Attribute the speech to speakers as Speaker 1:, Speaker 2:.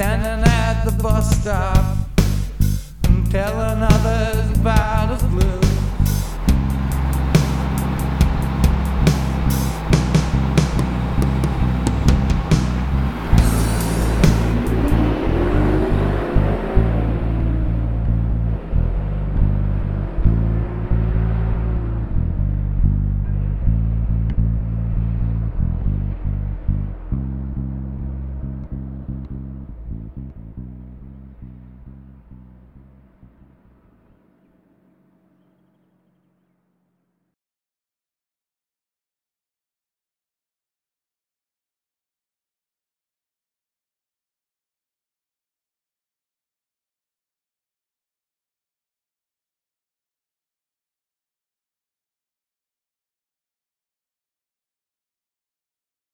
Speaker 1: standing at the bus stop, telling others about his blues.